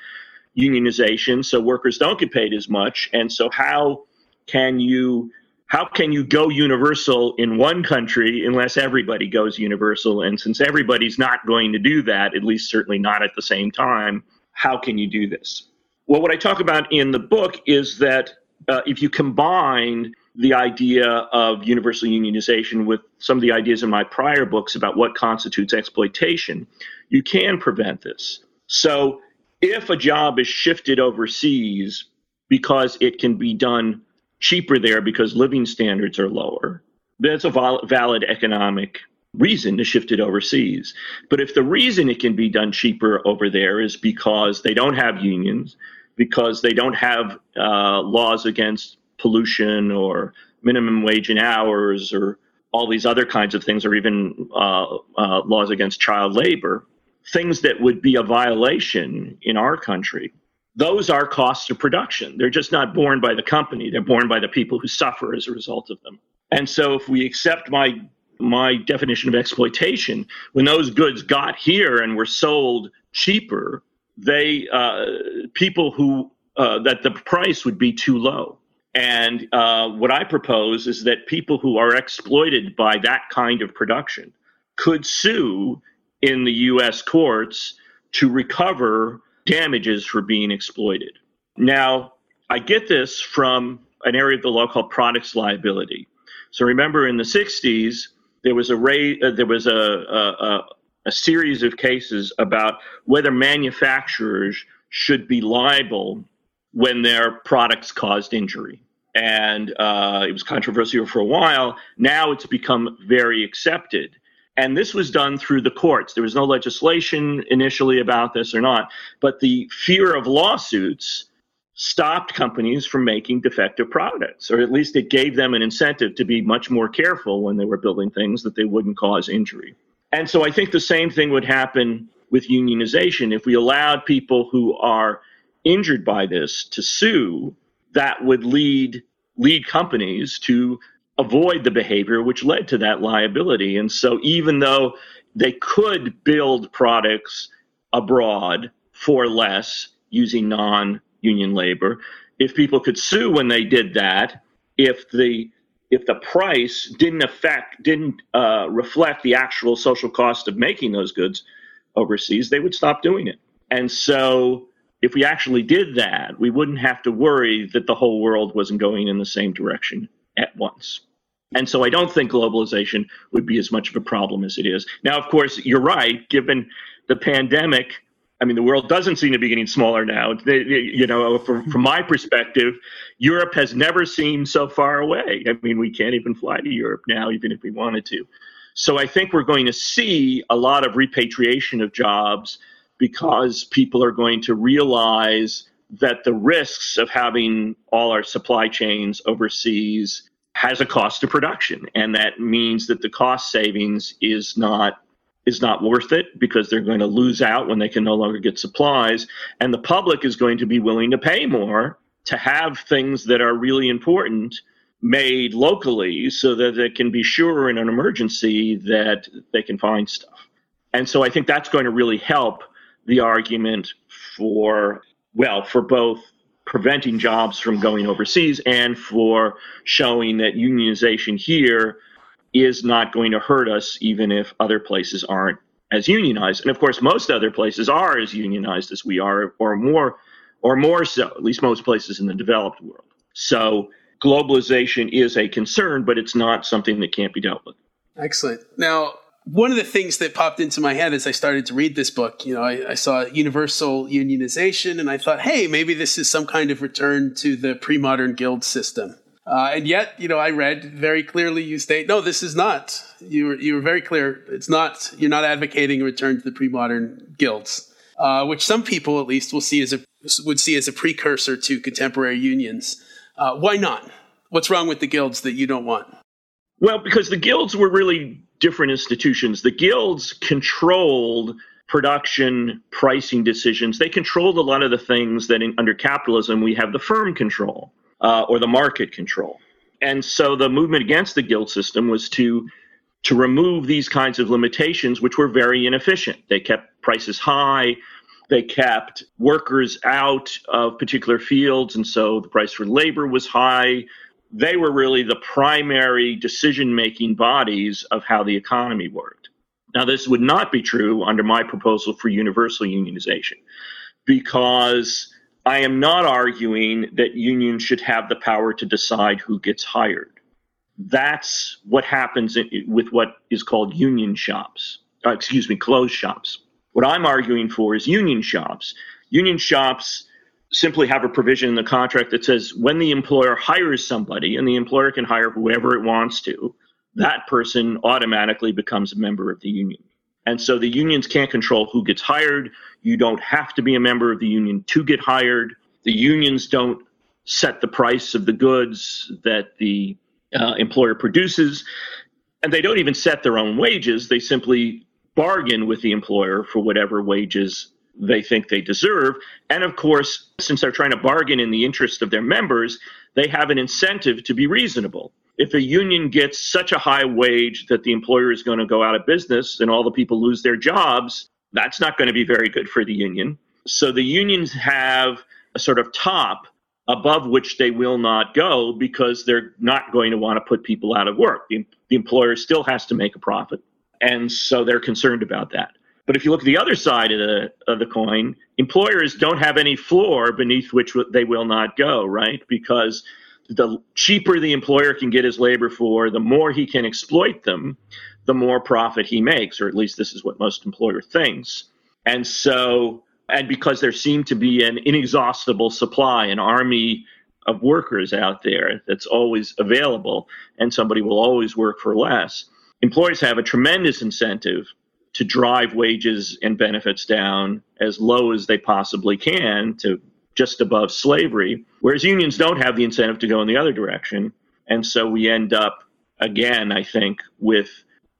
unionization, so workers don't get paid as much, and so how can you how can you go universal in one country unless everybody goes universal? And since everybody's not going to do that, at least certainly not at the same time, how can you do this? Well, what I talk about in the book is that uh, if you combine the idea of universal unionization with some of the ideas in my prior books about what constitutes exploitation, you can prevent this. So, if a job is shifted overseas because it can be done cheaper there because living standards are lower. That's a valid economic reason to shift it overseas. But if the reason it can be done cheaper over there is because they don't have unions, because they don't have uh, laws against pollution or minimum wage in hours or all these other kinds of things, or even uh, uh, laws against child labor, things that would be a violation in our country, those are costs of production. They're just not borne by the company. They're borne by the people who suffer as a result of them. And so if we accept my my definition of exploitation, when those goods got here and were sold cheaper, they uh, people who uh, that the price would be too low. And uh, what I propose is that people who are exploited by that kind of production could sue in the U.S. courts to recover damages for being exploited. Now, I get this from an area of the law called products liability. So remember, in the 60s, there was a uh, there was a, a, a series of cases about whether manufacturers should be liable when their products caused injury. And uh, it was controversial for a while. Now it's become very accepted. And this was done through the courts. There was no legislation initially about this or not, but the fear of lawsuits stopped companies from making defective products, or at least it gave them an incentive to be much more careful when they were building things that they wouldn't cause injury. And so I think the same thing would happen with unionization if we allowed people who are injured by this to sue, that would lead lead companies to avoid the behavior which led to that liability. And so even though they could build products abroad for less using non-union labor, if people could sue when they did that, if the if the price didn't affect didn't uh, reflect the actual social cost of making those goods overseas, they would stop doing it. And so if we actually did that, we wouldn't have to worry that the whole world wasn't going in the same direction at once. And so I don't think globalization would be as much of a problem as it is. Now, of course, you're right, given the pandemic. I mean, the world doesn't seem to be getting smaller now. You know, from, mm-hmm. from my perspective, Europe has never seemed so far away. I mean, we can't even fly to Europe now, even if we wanted to. So I think we're going to see a lot of repatriation of jobs because people are going to realize that the risks of having all our supply chains overseas has a cost of production and that means that the cost savings is not is not worth it because they're going to lose out when they can no longer get supplies. And the public is going to be willing to pay more to have things that are really important made locally so that they can be sure in an emergency that they can find stuff. And so i think that's going to really help the argument for, well, for both preventing jobs from going overseas and for showing that unionization here is not going to hurt us, even if other places aren't as unionized. And of course, most other places are as unionized as we are, or more, or more so. At least most places in the developed world. So globalization is a concern, but it's not something that can't be dealt with. Excellent. Now, one of the things that popped into my head as I started to read this book, you know, I, I, saw universal unionization and I thought, hey, maybe this is some kind of return to the pre modern guild system. Uh, and yet, you know, I read very clearly you state, no, this is not. You were, you were very clear. It's not, you're not advocating a return to the pre modern guilds, uh, which some people at least will see as a, would see as a precursor to contemporary unions. Uh, why not? What's wrong with the guilds that you don't want? Well, because the guilds were really different institutions. The guilds controlled production pricing decisions. They controlled a lot of the things that in, under capitalism we have the firm control uh, or the market control. And so the movement against the guild system was to to remove these kinds of limitations, which were very inefficient. They kept prices high. They kept workers out of particular fields, and so the price for labor was high they were really the primary decision making bodies of how the economy worked. Now, this would not be true under my proposal for universal unionization because I am not arguing that unions should have the power to decide who gets hired. That's what happens with what is called union shops, uh, excuse me, closed shops. What I'm arguing for is union shops. Union shops simply have a provision in the contract that says when the employer hires somebody, and the employer can hire whoever it wants to, that person automatically becomes a member of the union. And so the unions can't control who gets hired. You don't have to be a member of the union to get hired. The unions don't set the price of the goods that the uh, employer produces. And they don't even set their own wages. They simply bargain with the employer for whatever wages they think they deserve. And of course, since they're trying to bargain in the interest of their members, they have an incentive to be reasonable. If a union gets such a high wage that the employer is going to go out of business and all the people lose their jobs, that's not going to be very good for the union. So the unions have a sort of top above which they will not go because they're not going to want to put people out of work. The, the employer still has to make a profit. And so they're concerned about that. But if you look at the other side of the of the coin, employers don't have any floor beneath which they will not go, right? Because the cheaper the employer can get his labor for, the more he can exploit them, the more profit he makes, or at least this is what most employer thinks. And so, and because there seemed to be an inexhaustible supply, an army of workers out there that's always available, and somebody will always work for less. Employers have a tremendous incentive to drive wages and benefits down as low as they possibly can to just above slavery, whereas unions don't have the incentive to go in the other direction. And so we end up, again, I think, with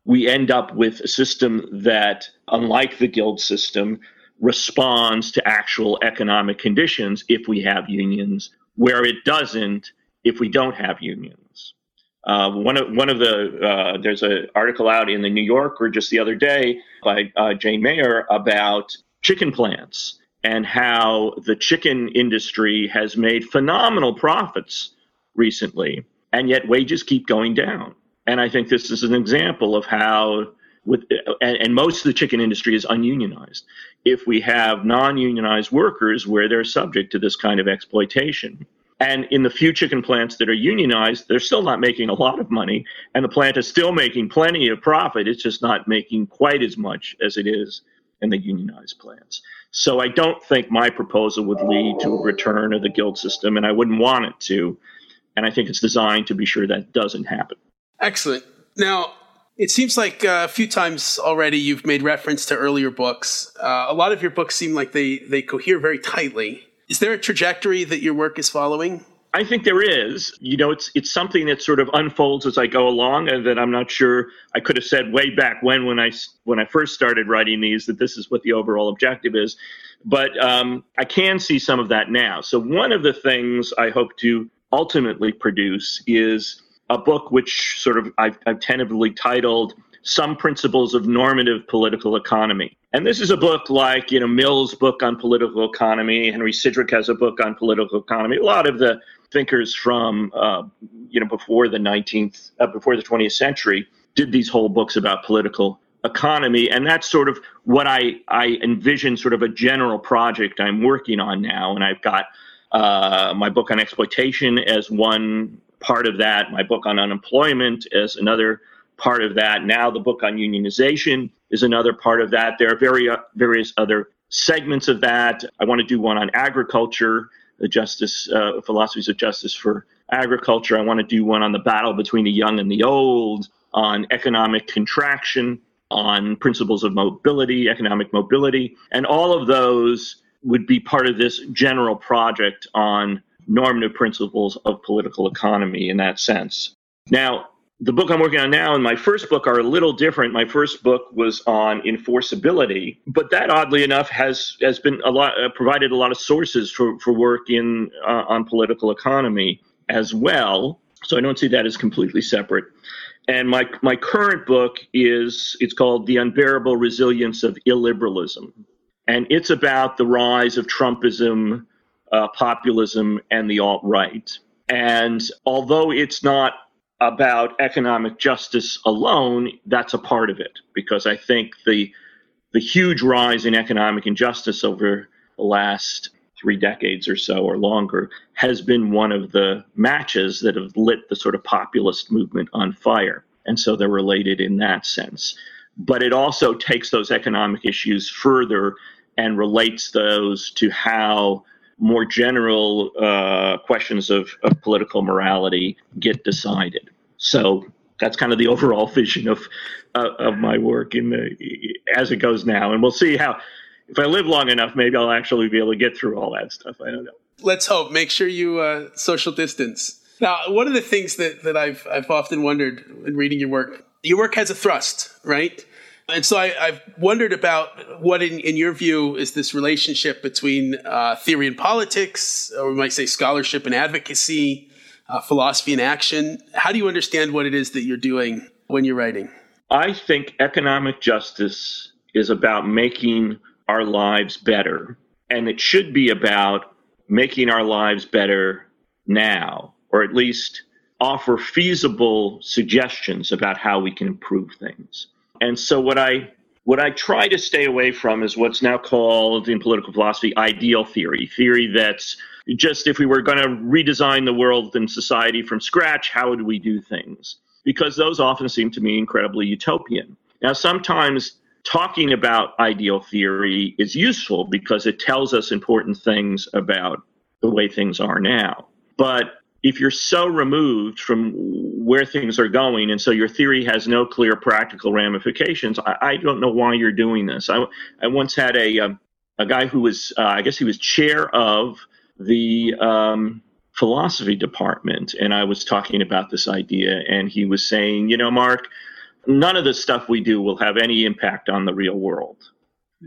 we end up with a system that, unlike the guild system, responds to actual economic conditions if we have unions, where it doesn't if we don't have unions. Uh, one of one of the uh, there's an article out in the New Yorker just the other day by uh, Jane Mayer about chicken plants and how the chicken industry has made phenomenal profits recently, and yet wages keep going down. And I think this is an example of how with and, and, most of the chicken industry is ununionized. If we have non-unionized workers where they're subject to this kind of exploitation, and in the few chicken plants that are unionized, they're still not making a lot of money, and the plant is still making plenty of profit. It's just not making quite as much as it is in the unionized plants. So I don't think my proposal would lead to a return of the guild system, and I wouldn't want it to. And I think it's designed to be sure that doesn't happen. Excellent. Now, it seems like uh, a few times already you've made reference to earlier books. Uh, a lot of your books seem like they, they cohere very tightly. Is there a trajectory that your work is following? I think there is. You know, it's it's something that sort of unfolds as I go along, and that I'm not sure I could have said way back when when I when I first started writing these that this is what the overall objective is. But um, I can see some of that now. So one of the things I hope to ultimately produce is a book which sort of I've, I've tentatively titled "Some Principles of Normative Political Economy." And this is a book like you know Mill's book on political economy. Henry Sidgwick has a book on political economy. A lot of the thinkers from uh, you know before the 19th uh, before the 20th century did these whole books about political economy and that's sort of what i i envision sort of a general project i'm working on now and i've got uh, my book on exploitation as one part of that my book on unemployment as another part of that now the book on unionization is another part of that there are very, uh, various other segments of that i want to do one on agriculture the justice uh, philosophies of justice for agriculture. I want to do one on the battle between the young and the old, on economic contraction, on principles of mobility, economic mobility, and all of those would be part of this general project on normative principles of political economy in that sense. Now, the book I'm working on now and my first book are a little different. My first book was on enforceability, but that oddly enough has has been a lot uh, provided a lot of sources for for work in uh, on political economy as well. So I don't see that as completely separate. And my my current book is it's called The Unbearable Resilience of Illiberalism, and it's about the rise of Trumpism, uh, populism, and the alt right. And although it's not about economic justice alone, that's a part of it because I think the the huge rise in economic injustice over the last three decades or so or longer has been one of the matches that have lit the sort of populist movement on fire. And so they're related in that sense. But it also takes those economic issues further and relates those to how more general uh, questions of, of political morality get decided. So that's kind of the overall vision of uh, of my work in the as it goes now, and we'll see how. If I live long enough, maybe I'll actually be able to get through all that stuff. I don't know. Let's hope. Make sure you uh, social distance. Now, one of the things that, that I've I've often wondered in reading your work, your work has a thrust, right? And so I, have wondered about what, in, in, your view, is this relationship between uh, theory and politics, or we might say scholarship and advocacy, uh, philosophy and action. How do you understand what it is that you're doing when you're writing? I think economic justice is about making our lives better, and it should be about making our lives better now, or at least offer feasible suggestions about how we can improve things. And so what I what I try to stay away from is what's now called in political philosophy ideal theory, theory that's just if we were going to redesign the world and society from scratch, how would we do things? Because those often seem to me incredibly utopian. Now, sometimes talking about ideal theory is useful because it tells us important things about the way things are now. But if you're so removed from where things are going, and so your theory has no clear practical ramifications, I, I don't know why you're doing this. I, I once had a um, a guy who was, uh, I guess he was chair of the um, philosophy department, and I was talking about this idea, and he was saying, you know, Mark, none of the stuff we do will have any impact on the real world.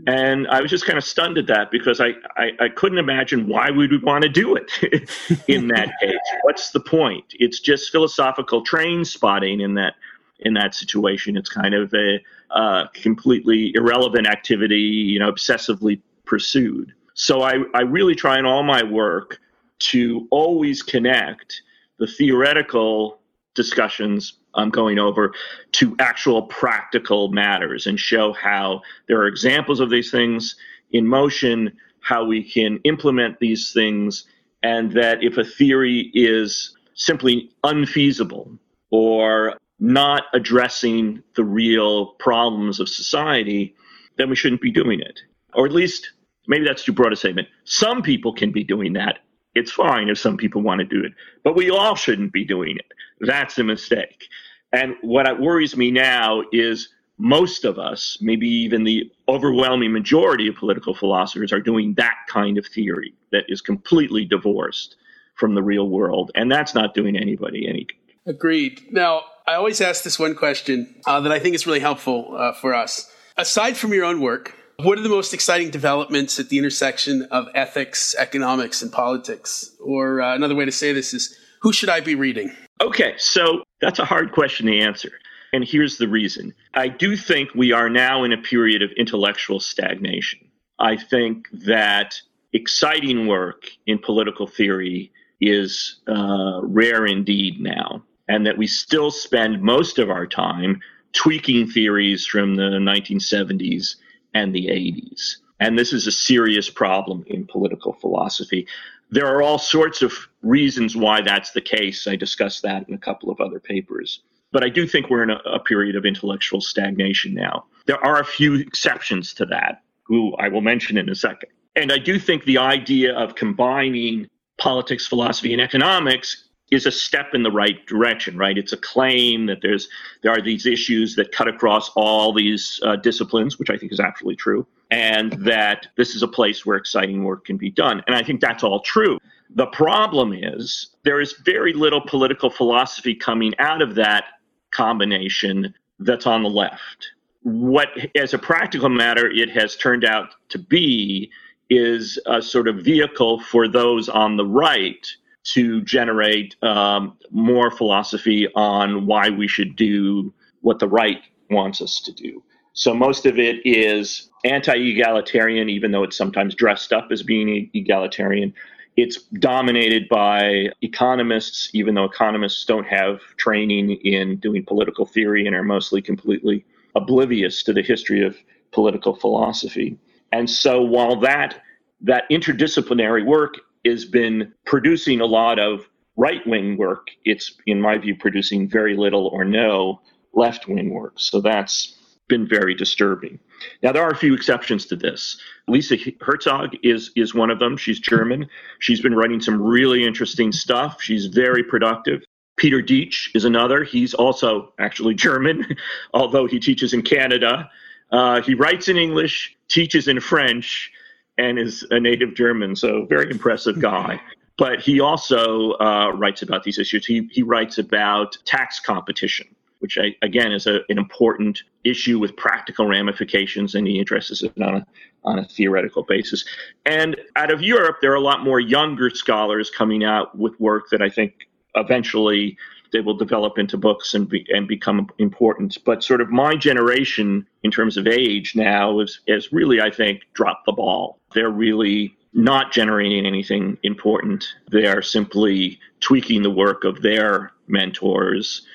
And I was just kind of stunned at that because I, I, I couldn't imagine why we would want to do it in that case. What's the point? It's just philosophical train spotting in that in that situation. It's kind of a uh, completely irrelevant activity, you know, obsessively pursued. So I, I really try in all my work to always connect the theoretical discussions I'm going over to actual practical matters and show how there are examples of these things in motion, how we can implement these things, and that if a theory is simply unfeasible or not addressing the real problems of society, then we shouldn't be doing it. Or at least, maybe that's too broad a statement. Some people can be doing that. It's fine if some people want to do it, but we all shouldn't be doing it. That's a mistake. And what worries me now is most of us, maybe even the overwhelming majority of political philosophers, are doing that kind of theory that is completely divorced from the real world. And that's not doing anybody any good. Agreed. Now, I always ask this one question uh, that I think is really helpful uh, for us. Aside from your own work, what are the most exciting developments at the intersection of ethics, economics, and politics? Or uh, another way to say this is who should I be reading? Okay, so that's a hard question to answer. And here's the reason I do think we are now in a period of intellectual stagnation. I think that exciting work in political theory is uh, rare indeed now, and that we still spend most of our time tweaking theories from the 1970s and the 80s. And this is a serious problem in political philosophy. There are all sorts of reasons why that's the case. I discussed that in a couple of other papers. But I do think we're in a, a period of intellectual stagnation now. There are a few exceptions to that, who I will mention in a second. And I do think the idea of combining politics, philosophy, and economics is a step in the right direction, right? It's a claim that there's there are these issues that cut across all these uh, disciplines, which I think is absolutely true and that this is a place where exciting work can be done. And I think that's all true. The problem is there is very little political philosophy coming out of that combination that's on the left. What, as a practical matter, it has turned out to be is a sort of vehicle for those on the right to generate um, more philosophy on why we should do what the right wants us to do. So most of it is anti egalitarian, even though it's sometimes dressed up as being egalitarian. It's dominated by economists, even though economists don't have training in doing political theory and are mostly completely oblivious to the history of political philosophy. And so while that that interdisciplinary work has been producing a lot of right wing work, it's in my view producing very little or no left wing work. So that's been very disturbing. Now there are a few exceptions to this. Lisa Herzog is is one of them. She's German. She's been writing some really interesting stuff. She's very productive. Peter Dietsch is another. He's also actually German, although he teaches in Canada. Uh, he writes in English, teaches in French, and is a native German. So very impressive guy. But he also uh, writes about these issues. He he writes about tax competition which I, again is a, an important issue with practical ramifications, and he addresses it on a, on a theoretical basis. And out of Europe, there are a lot more younger scholars coming out with work that I think eventually they will develop into books and be, and become important. But sort of my generation, in terms of age now, is, is really, I think, dropped the ball. They're really not generating anything important. They are simply tweaking the work of their mentors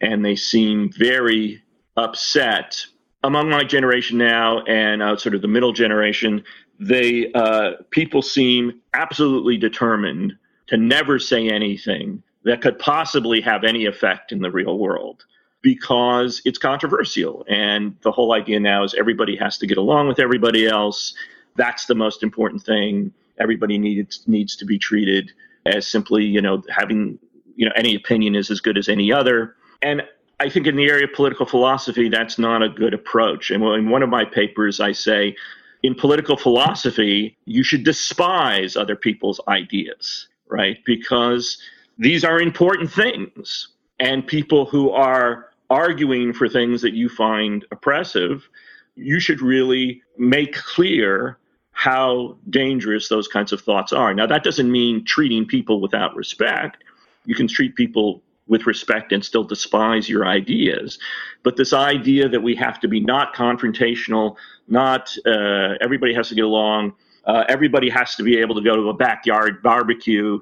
and they seem very upset. Among my generation now and uh, sort of the middle generation, they uh, people seem absolutely determined to never say anything that could possibly have any effect in the real world because it's controversial. And the whole idea now is everybody has to get along with everybody else. That's the most important thing. Everybody needs needs to be treated as simply, you know, having you know any opinion is as good as any other. And I think in the area of political philosophy, that's not a good approach. And in one of my papers, I say, in political philosophy, you should despise other people's ideas, right? Because these are important things. And people who are arguing for things that you find oppressive you should really make clear how dangerous those kinds of thoughts are. Now, that doesn't mean treating people without respect. You can treat people with respect and still despise your ideas. But this idea that we have to be not confrontational, not uh, everybody has to get along, uh, everybody has to be able to go to a backyard barbecue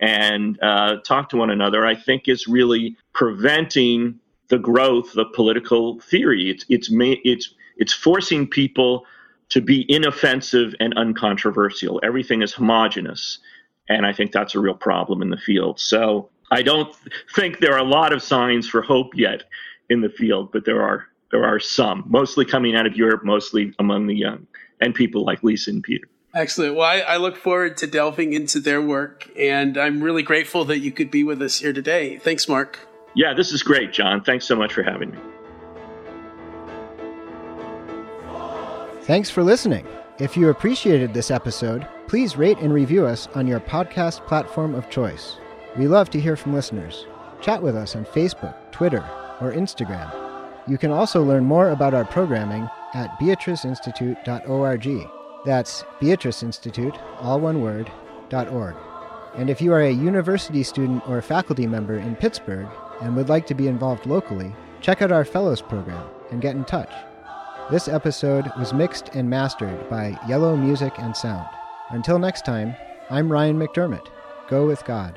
and uh, talk to one another, I think is really preventing the growth of political theory. It's it's it's it's forcing people to be inoffensive and uncontroversial. Everything is homogenous, and I think that's a real problem in the field. So I don't think there are a lot of signs for hope yet in the field, but there are there are some, mostly coming out of Europe, mostly among the young, and people like Lisa and Peter. Excellent. Well, I, I, look forward to delving into their work, and I'm really grateful that you could be with us here today. Thanks, Mark. Yeah, this is great, John. Thanks so much for having me. Thanks for listening. If you appreciated this episode, please rate and review us on your podcast platform of choice. We love to hear from listeners. Chat with us on Facebook, Twitter, or Instagram. You can also learn more about our programming at beatriceinstitute.org. That's Beatrice Institute, all one word, .org. And if you are a university student or faculty member in Pittsburgh and would like to be involved locally, check out our Fellows program and get in touch. This episode was mixed and mastered by Yellow Music and Sound. Until next time, I'm Ryan McDermott. Go with God.